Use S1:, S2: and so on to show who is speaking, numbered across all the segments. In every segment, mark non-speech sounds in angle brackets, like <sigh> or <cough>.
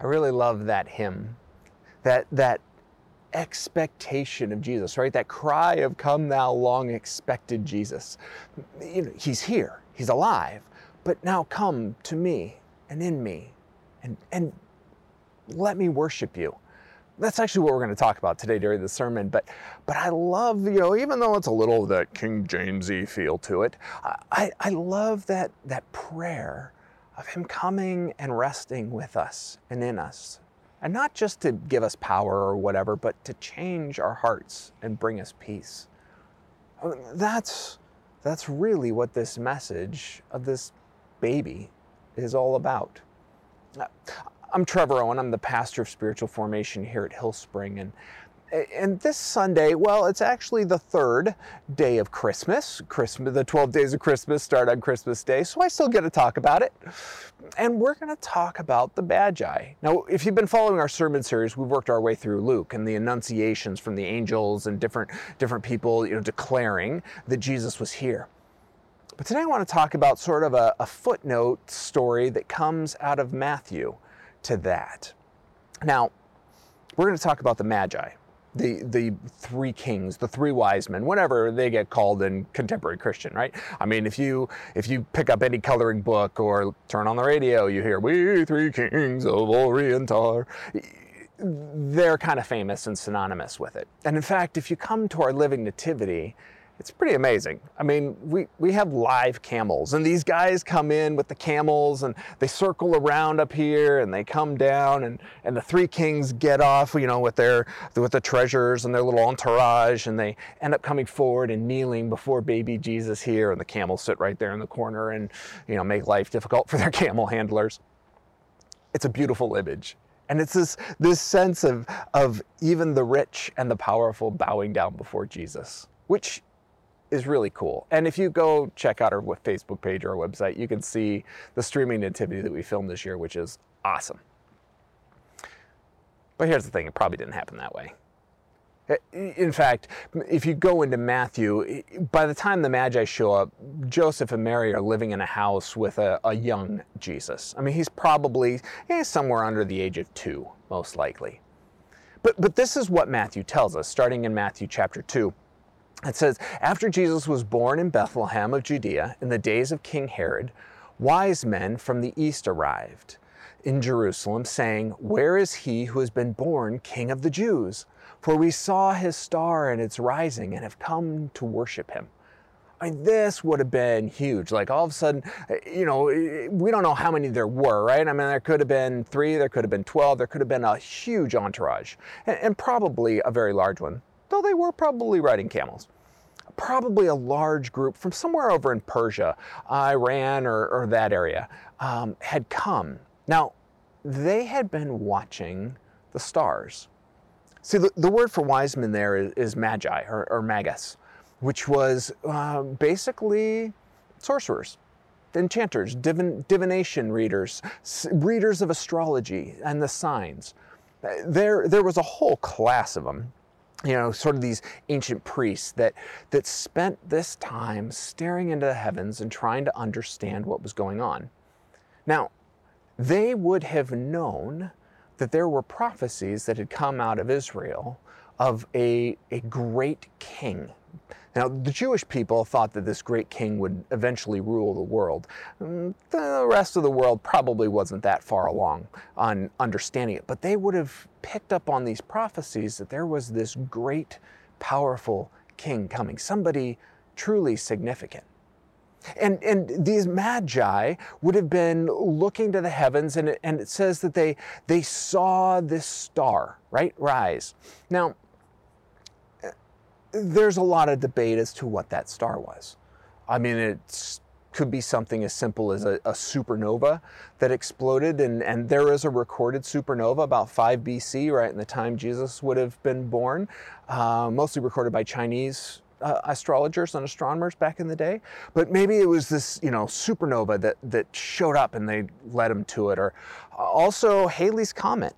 S1: I really love that hymn, that, that expectation of Jesus, right? That cry of come thou long expected Jesus. You know, he's here, he's alive, but now come to me and in me and, and let me worship you. That's actually what we're going to talk about today during the sermon. But, but I love, you know, even though it's a little of that King Jamesy feel to it, I, I love that, that prayer of Him coming and resting with us and in us. And not just to give us power or whatever, but to change our hearts and bring us peace. That's, that's really what this message of this baby is all about. I'm Trevor Owen. I'm the pastor of spiritual formation here at Hillspring. And, and this Sunday, well, it's actually the third day of Christmas. Christmas, the 12 days of Christmas start on Christmas Day, so I still get to talk about it. And we're going to talk about the Magi. Now, if you've been following our sermon series, we've worked our way through Luke and the annunciations from the angels and different different people, you know, declaring that Jesus was here. But today I want to talk about sort of a, a footnote story that comes out of Matthew to that. Now, we're going to talk about the Magi, the, the three kings, the three wise men, whatever they get called in contemporary Christian, right? I mean, if you if you pick up any coloring book or turn on the radio, you hear "We three kings of Orient are." They're kind of famous and synonymous with it. And in fact, if you come to our Living Nativity, it's pretty amazing. I mean, we, we have live camels, and these guys come in with the camels and they circle around up here and they come down, and, and the three kings get off, you know, with their with the treasures and their little entourage, and they end up coming forward and kneeling before baby Jesus here, and the camels sit right there in the corner and, you know, make life difficult for their <laughs> camel handlers. It's a beautiful image. And it's this, this sense of, of even the rich and the powerful bowing down before Jesus, which is really cool. And if you go check out our Facebook page or our website, you can see the streaming nativity that we filmed this year, which is awesome. But here's the thing it probably didn't happen that way. In fact, if you go into Matthew, by the time the Magi show up, Joseph and Mary are living in a house with a, a young Jesus. I mean, he's probably eh, somewhere under the age of two, most likely. But, but this is what Matthew tells us, starting in Matthew chapter 2. It says, After Jesus was born in Bethlehem of Judea in the days of King Herod, wise men from the east arrived in Jerusalem, saying, Where is he who has been born King of the Jews? For we saw his star and its rising and have come to worship him. I mean, this would have been huge. Like all of a sudden, eh, you know, eh, we don't know how many there were, right? I mean, there could have been three, there could have been 12, there could have been a huge entourage, and, and probably a very large one, though they were probably riding camels probably a large group from somewhere over in Persia, Iran, or, or that area, um, had come. Now, they had been watching the stars. See, the, the word for wise men there is, is magi or, or, magus, which was uh, basically sorcerers, enchanters, divin, divination readers, readers of astrology and the signs. There, there was a whole class of them you know, sort of these ancient priests that, that spent this time staring into the heavens and trying to understand what was going on. Now, they would have known that there were prophecies that had come out of Israel of a, a great king now, the Jewish people thought that this great king would eventually rule the world. Mm, the rest of the world probably wasn't that far along on understanding it, but they would have picked up on these prophecies that there was this great, powerful king coming, somebody truly significant. And, and these magi would have been looking to the heavens, and it, and it says that they, they saw this star, right, rise. Now, there's a lot of debate as to what that star was. I mean, it could be something as simple as a, a, supernova that exploded, and, and there is a recorded supernova about 5 BC, right in the time Jesus would have been born, uh, mostly recorded by Chinese uh, astrologers and astronomers back in the day. But maybe it was this, you know, supernova that, that showed up and they led him to it. Or also Halley's Comet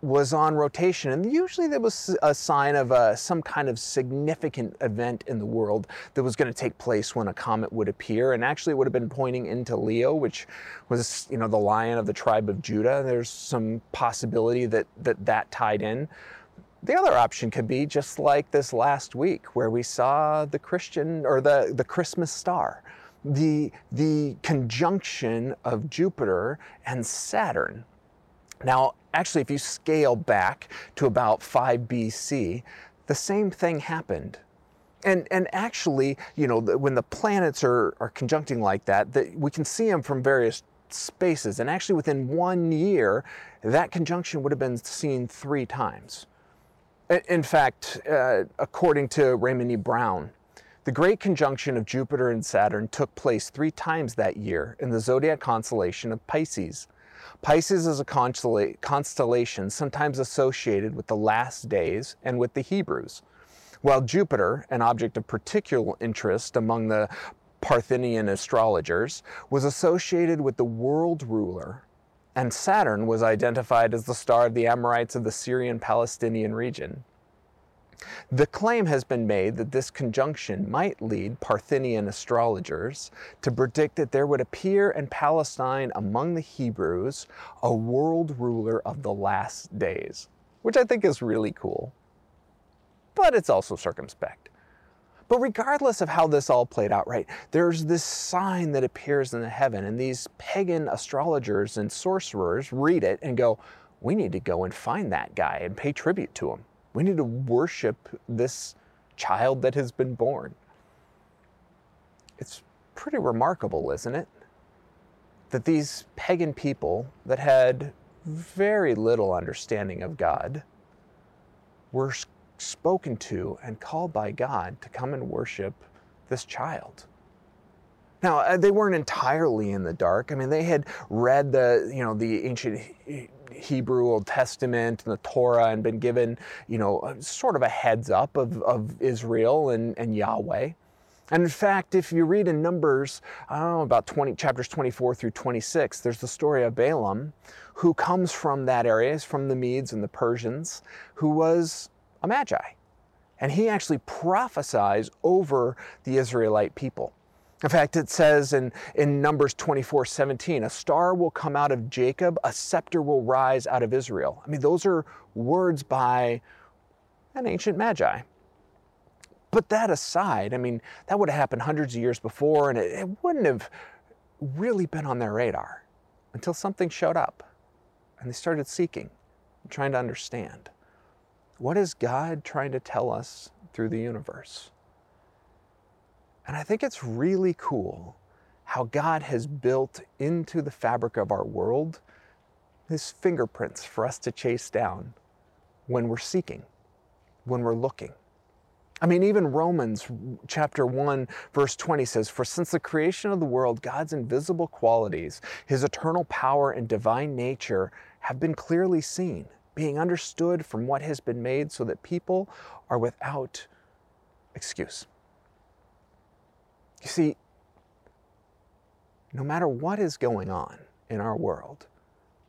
S1: was on rotation, and usually there was a sign of uh, some kind of significant event in the world that was going to take place when a comet would appear. And actually, it would have been pointing into Leo, which was, you know, the lion of the tribe of Judah. There's some possibility that that, that tied in. The other option could be just like this last week, where we saw the Christian or the, the Christmas star, the, the conjunction of Jupiter and Saturn. Now, actually, if you scale back to about 5 BC, the same thing happened. And, and actually, you know, when the planets are, are conjuncting like that, that, we can see them from various spaces. And actually, within one year, that conjunction would have been seen three times. In fact, uh, according to Raymond E. Brown, the great conjunction of Jupiter and Saturn took place three times that year in the zodiac constellation of Pisces. Pisces is a constellation sometimes associated with the last days and with the Hebrews, while Jupiter, an object of particular interest among the Parthian astrologers, was associated with the world ruler and Saturn was identified as the star of the Amorites of the Syrian Palestinian region. The claim has been made that this conjunction might lead Parthian astrologers to predict that there would appear in Palestine among the Hebrews a world ruler of the last days, which I think is really cool. But it's also circumspect. But regardless of how this all played out, right, there's this sign that appears in the heaven, and these pagan astrologers and sorcerers read it and go, We need to go and find that guy and pay tribute to him. We need to worship this child that has been born. It's pretty remarkable, isn't it? That these pagan people that had very little understanding of God were spoken to and called by God to come and worship this child. Now, uh, they weren't entirely in the dark. I mean, they had read the, you know, the ancient Hebrew Old Testament and the Torah and been given, you know, sort of a heads up of, of Israel and, and Yahweh. And in fact, if you read in Numbers, know, about 20, chapters 24 through 26, there's the story of Balaam, who comes from that area, is from the Medes and the Persians, who was a magi. And he actually prophesies over the Israelite people. In fact, it says in, in Numbers 24 17, a star will come out of Jacob, a scepter will rise out of Israel. I mean, those are words by an ancient magi. But that aside, I mean, that would have happened hundreds of years before, and it, it wouldn't have really been on their radar until something showed up and they started seeking, trying to understand. What is God trying to tell us through the universe? And I think it's really cool how God has built into the fabric of our world his fingerprints for us to chase down when we're seeking, when we're looking. I mean, even Romans chapter 1, verse 20 says, For since the creation of the world, God's invisible qualities, his eternal power and divine nature have been clearly seen being understood from what has been made so that people are without excuse. You see, no matter what is going on in our world,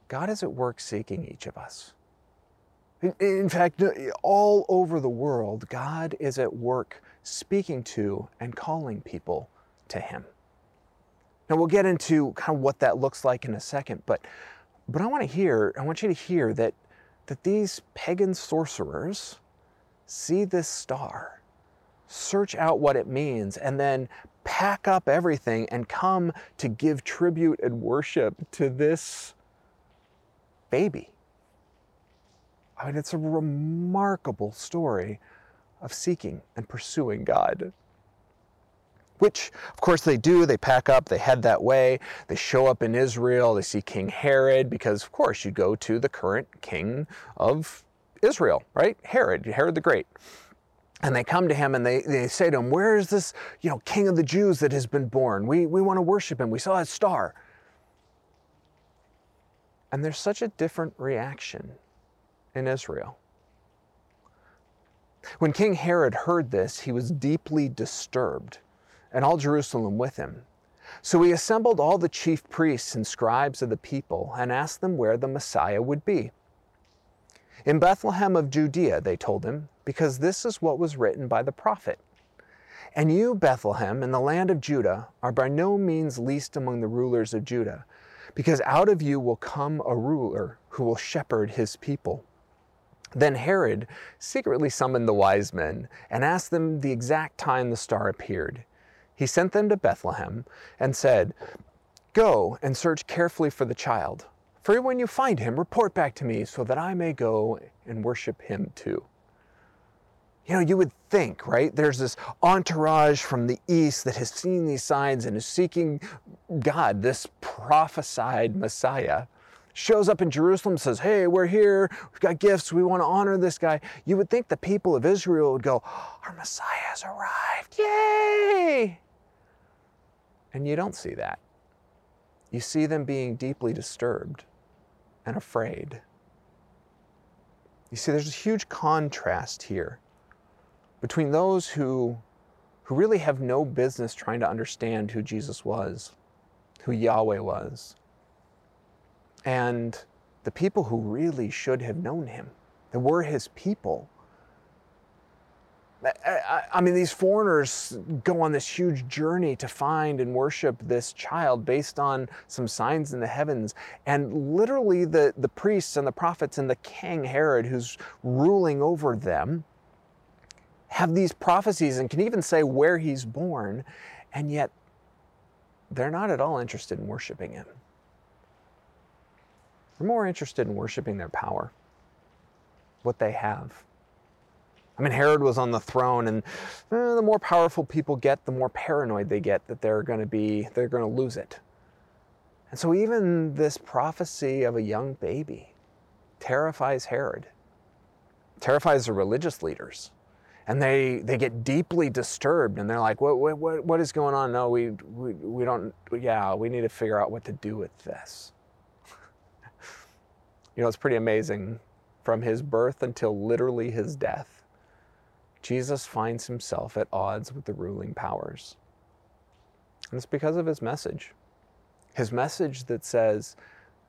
S1: God is at work seeking each of us. In fact, all over the world, God is at work speaking to and calling people to Him. Now, we'll get into kind of what that looks like in a second, but, but I want to hear, I want you to hear that that these pagan sorcerers see this star, search out what it means, and then pack up everything and come to give tribute and worship to this baby. I mean, it's a remarkable story of seeking and pursuing God which of course they do. They pack up, they head that way, they show up in Israel, they see King Herod, because of course you go to the current king of Israel, right? Herod, Herod the Great. And they come to him and they, they say to him, Where is this, you know, king of the Jews that has been born? We, we want to worship him. We saw his star. And there's such a different reaction in Israel. When King Herod heard this, he was deeply disturbed and all Jerusalem with him. So he assembled all the chief priests and scribes of the people and asked them where the Messiah would be. In Bethlehem of Judea, they told him, because this is what was written by the prophet. And you, Bethlehem, in the land of Judah, are by no means least among the rulers of Judah, because out of you will come a ruler who will shepherd his people. Then Herod secretly summoned the wise men and asked them the exact time the star appeared. He sent them to Bethlehem and said, Go and search carefully for the child. For when you find him, report back to me so that I may go and worship him too. You know, you would think, right? There's this entourage from the east that has seen these signs and is seeking God, this prophesied Messiah. Shows up in Jerusalem, says, Hey, we're here, we've got gifts, we want to honor this guy. You would think the people of Israel would go, Our Messiah has arrived, yay! And you don't see that. You see them being deeply disturbed and afraid. You see, there's a huge contrast here between those who, who really have no business trying to understand who Jesus was, who Yahweh was, and the people who really should have known him, that were his people. I, I, mean, these foreigners go on this huge journey to find and worship this child based on some signs in the heavens. And literally, the, the priests and the prophets and the king Herod, who's ruling over them, have these prophecies and can even say where he's born, and yet they're not at all interested in worshiping him. They're more interested in worshiping their power, what they have. I mean, Herod was on the throne, and eh, the more powerful people get, the more paranoid they get that they're going to be, they're going to lose it. And so, even this prophecy of a young baby terrifies Herod, terrifies the religious leaders and they they get deeply disturbed and they're like what what what is going on? No we we, we don't yeah we need to figure out what to do with this. <laughs> You know it's pretty amazing from his birth until literally his death jesus finds himself at odds with the ruling powers. And it's because of his message. His message that says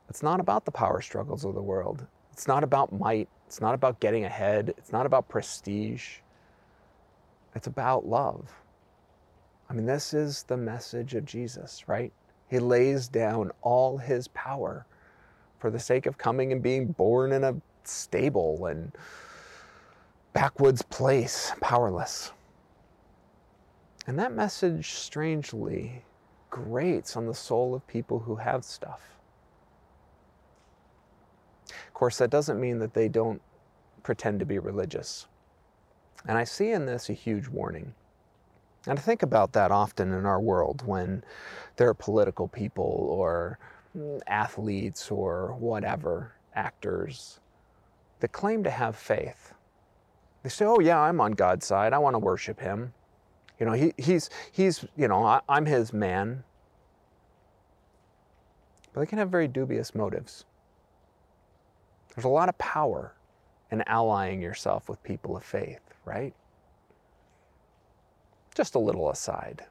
S1: it's not about the power struggles of the world. It's not about might. It's not about getting ahead. It's not about prestige. It's about love. I mean, this is the message of Jesus, right? He lays down all his power for the sake of coming and being born in a stable and backwoods place, powerless. And that message, strangely, grates on the soul of people who have stuff. Of course, that doesn't mean that they don't pretend to be religious. And I see in this a huge warning. And I think about that often in our world when there are political people or athletes or whatever, actors, that claim to have faith. They say, oh, yeah, I'm on God's side. I want to worship him. You know, he, he's, he's, you know, I, I'm his man. But they can have very dubious motives. There's a lot of power in allying yourself with people of faith right? Just a little aside.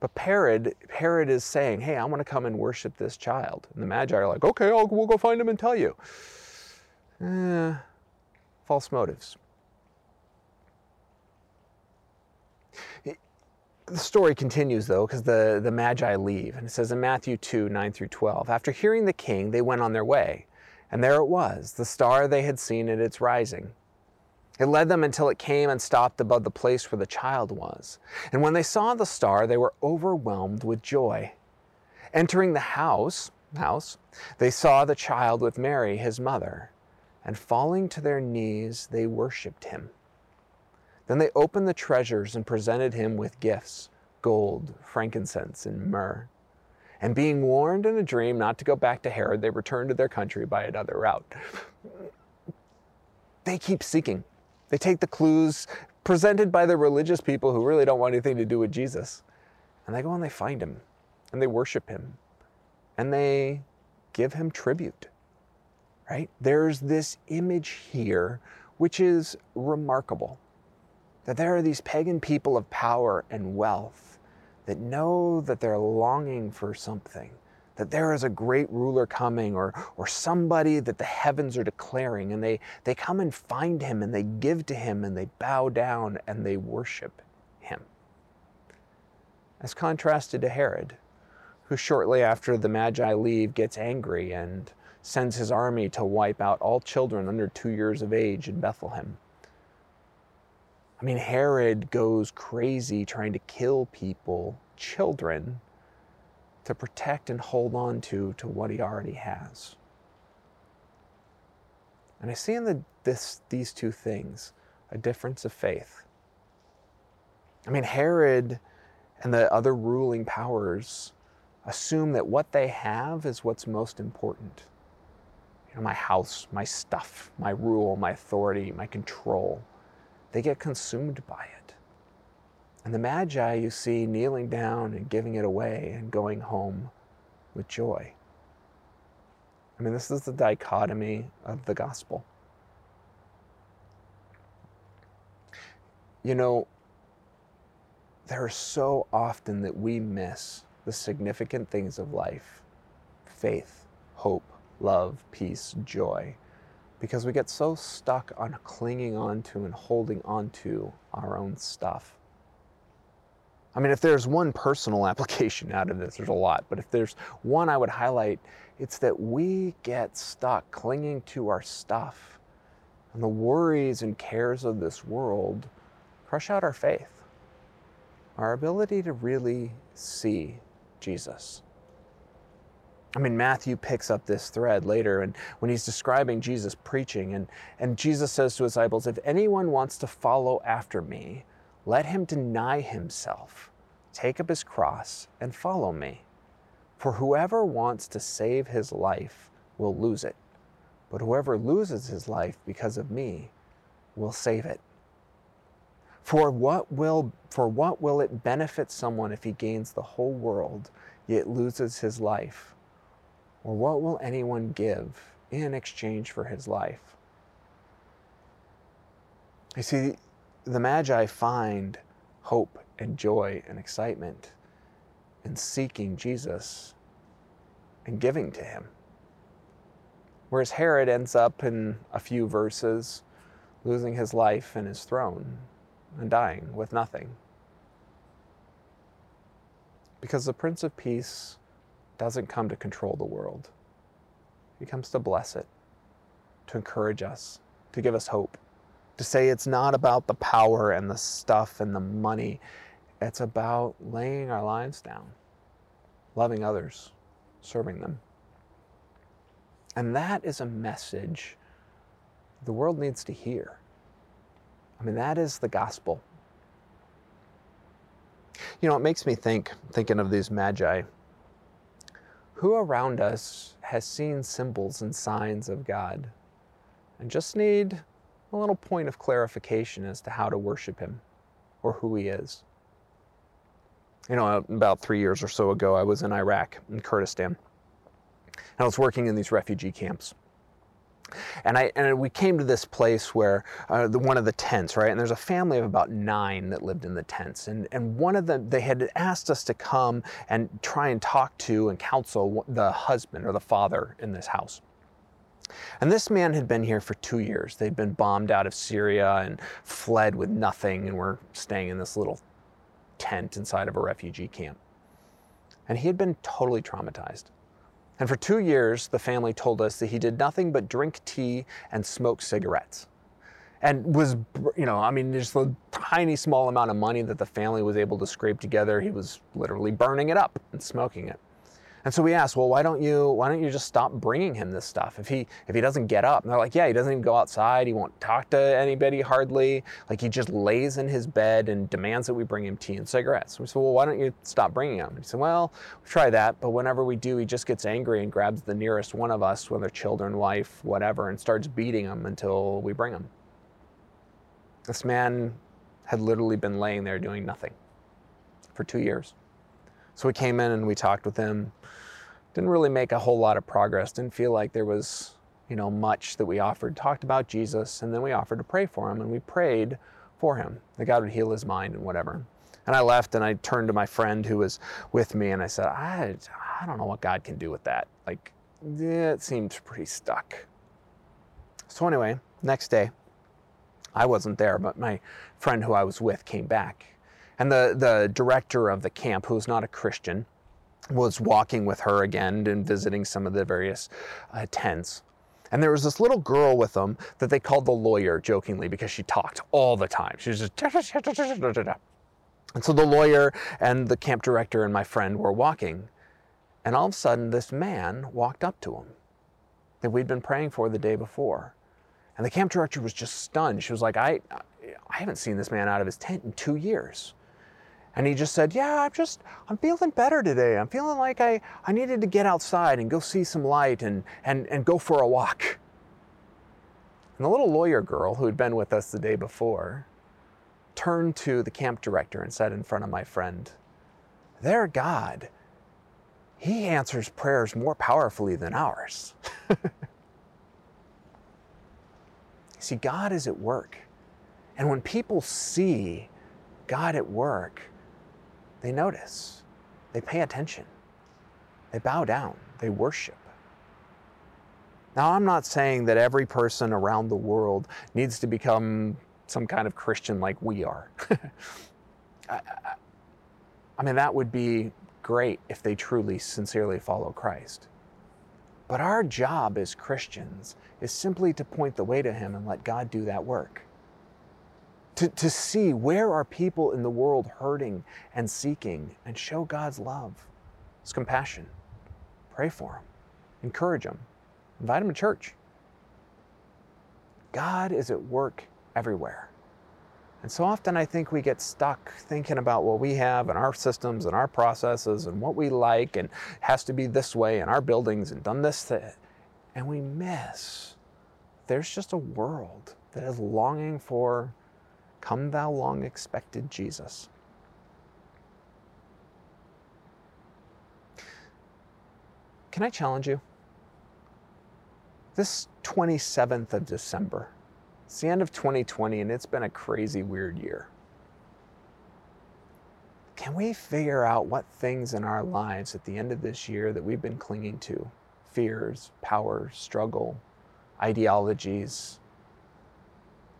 S1: But Herod, Herod is saying, hey, I want to come and worship this child. And the Magi are like, okay, I'll, we'll go find him and tell you. Eh, false motives. The story continues though, because the, the Magi leave. And it says in Matthew 2 9 through 12, after hearing the king, they went on their way. And there it was, the star they had seen at its rising. It led them until it came and stopped above the place where the child was. And when they saw the star, they were overwhelmed with joy. Entering the house, house, they saw the child with Mary, his mother, and falling to their knees, they worshipped him. Then they opened the treasures and presented him with gifts gold, frankincense, and myrrh. And being warned in a dream not to go back to Herod, they returned to their country by another route. They keep seeking they take the clues presented by the religious people who really don't want anything to do with Jesus, and they go and they find him, and they worship him, and they give him tribute. Right? There's this image here which is remarkable that there are these pagan people of power and wealth that know that they're longing for something that there is a great ruler coming or, or somebody that the heavens are declaring. And they, they come and find him and they give to him and they bow down and they worship him. As contrasted to Herod, who shortly after the Magi leave gets angry and sends his army to wipe out all children under two years of age in Bethlehem. I mean, Herod goes crazy trying to kill people, children, to protect and hold on to, to what he already has. And I see in the, this, these two things a difference of faith. I mean, Herod and the other ruling powers assume that what they have is what's most important. You know, my house, my stuff, my rule, my authority, my control. They get consumed by it. And the Magi you see kneeling down and giving it away and going home with joy. I mean, this is the dichotomy of the gospel. You know, there are so often that we miss the significant things of life faith, hope, love, peace, joy because we get so stuck on clinging on to and holding on to our own stuff. I mean, if there's one personal <laughs> application out of this, there's a lot, but if there's one I would highlight, it's that we get stuck clinging to our stuff. And the worries and cares of this world crush out our faith, our ability to really see Jesus. I mean, Matthew picks up this thread later, and when he's describing Jesus preaching, and, and Jesus says to his disciples, If anyone wants to follow after me, let him deny himself, take up his cross, and follow me. For whoever wants to save his life will lose it, but whoever loses his life because of me will save it. For what will for what will it benefit someone if he gains the whole world yet loses his life? Or what will anyone give in exchange for his life? You see, the Magi find hope and joy and excitement in seeking Jesus and giving to him. Whereas Herod ends up in a few verses losing his life and his throne and dying with nothing. Because the Prince of Peace doesn't come to control the world, he comes to bless it, to encourage us, to give us hope, to say it's not about the power and the stuff and the money, it's about laying our lives down, loving others, serving them. And that is a message the world needs to hear. I mean, that is the gospel. You know, it makes me think, thinking of these magi, who around us has seen symbols and signs of God and just need a little point of clarification as to how to worship Him or who He is? You know, about three years or so ago, I was in Iraq, in Kurdistan. And I was working in these refugee camps. And I and we came to this place where uh, the, one of the tents, right? And there's a family of about nine that lived in the tents. And and one of them, they had asked us to come and try and talk to and counsel the husband or the father in this house. And this man had been here for two years. They'd been bombed out of Syria and fled with nothing, and were staying in this little tent inside of a refugee camp. And he had been totally traumatized. And for two years, the family told us that he did nothing but drink tea and smoke cigarettes. And was, you know, I mean, just a tiny small amount of money that the family was able to scrape together, he was literally burning it up and smoking it. And so we asked, well, why don't you why don't you just stop bringing him this stuff if he if he doesn't get up? And they're like, yeah, he doesn't even go outside. He won't talk to anybody hardly. Like he just lays in his bed and demands that we bring him tea and cigarettes. We said, well, why don't you stop bringing him? He said, well, we try that, but whenever we do, he just gets angry and grabs the nearest one of us, whether children, wife, whatever, and starts beating him until we bring him. This man had literally been laying there doing nothing for two years. So we came in and we talked with him. Didn't really make a whole lot of progress. Didn't feel like there was, you know, much that we offered. Talked about Jesus, and then we offered to pray for him, and we prayed for him that God would heal his mind and whatever. And I left and I turned to my friend who was with me and I said, I, I don't know what God can do with that. Like, yeah, it seemed pretty stuck. So, anyway, next day, I wasn't there, but my friend who I was with came back. And the, the director of the camp, who was not a Christian, was walking with her again and visiting some of the various uh, tents. And there was this little girl with them that they called the lawyer jokingly because she talked all the time. She was just. And so the lawyer and the camp director and my friend were walking. And all of a sudden, this man walked up to him that we'd been praying for the day before. And the camp director was just stunned. She was like, I, I haven't seen this man out of his tent in two years. And he just said, Yeah, I'm just, I'm feeling better today. I'm feeling like I, I needed to get outside and go see some light and, and, and go for a walk. And the little lawyer girl who had been with us the day before turned to the camp director and said in front of my friend, Their God, He answers prayers more powerfully than ours. <laughs> see, God is at work. And when people see God at work, they notice, they pay attention, they bow down, they worship. Now, I'm not saying that every person around the world needs to become some kind of Christian like we are. <laughs> I, I mean, that would be great if they truly, sincerely follow Christ. But our job as Christians is simply to point the way to Him and let God do that work to, to see where are people in the world hurting and seeking and show God's love, His compassion. Pray for them, encourage them, invite them to church. God is at work everywhere. And so often I think we get stuck thinking about what we have and our systems and our processes and what we like and has to be this way in our buildings and done this. And we miss there's just a world that is longing for Come, thou long expected Jesus. Can I challenge you? This 27th of December, it's the end of 2020, and it's been a crazy, weird year. Can we figure out what things in our lives at the end of this year that we've been clinging to fears, power, struggle, ideologies,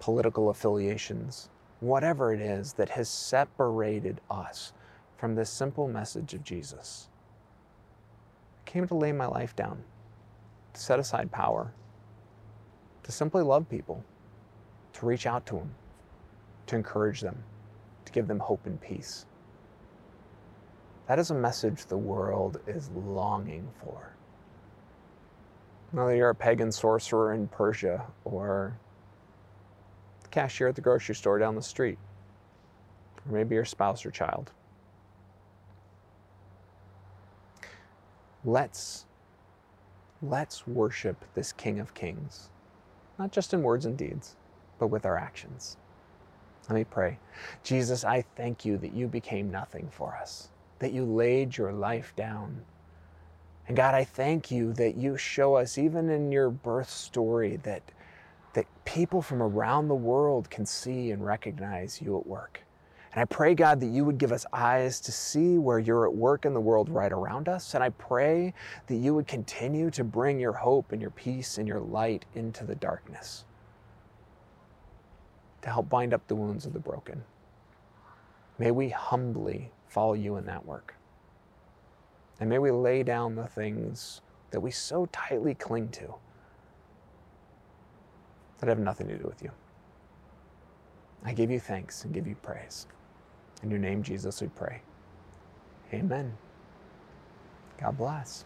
S1: political affiliations whatever it is that has separated us from this simple message of Jesus. I came to lay my life down, to set aside power, to simply love people, to reach out to them, to encourage them, to give them hope and peace. That is a message the world is longing for. Whether you're a pagan sorcerer in Persia or cashier at the grocery store down the street, or maybe your spouse or child. Let's let's worship this King of Kings, not just in words and deeds, but with our actions. Let me pray. Jesus, I thank you that you became nothing for us, that you laid your life down. And God, I thank you that you show us, even in your birth story, that that people from around the world can see and recognize you at work. And I pray, God, that you would give us eyes to see where you're at work in the world right around us. And I pray that you would continue to bring your hope and your peace and your light into the darkness to help bind up the wounds of the broken. May we humbly follow you in that work. And may we lay down the things that we so tightly cling to that have nothing to do with you. I give you thanks and give you praise. In your name, Jesus, we pray. Amen. God bless.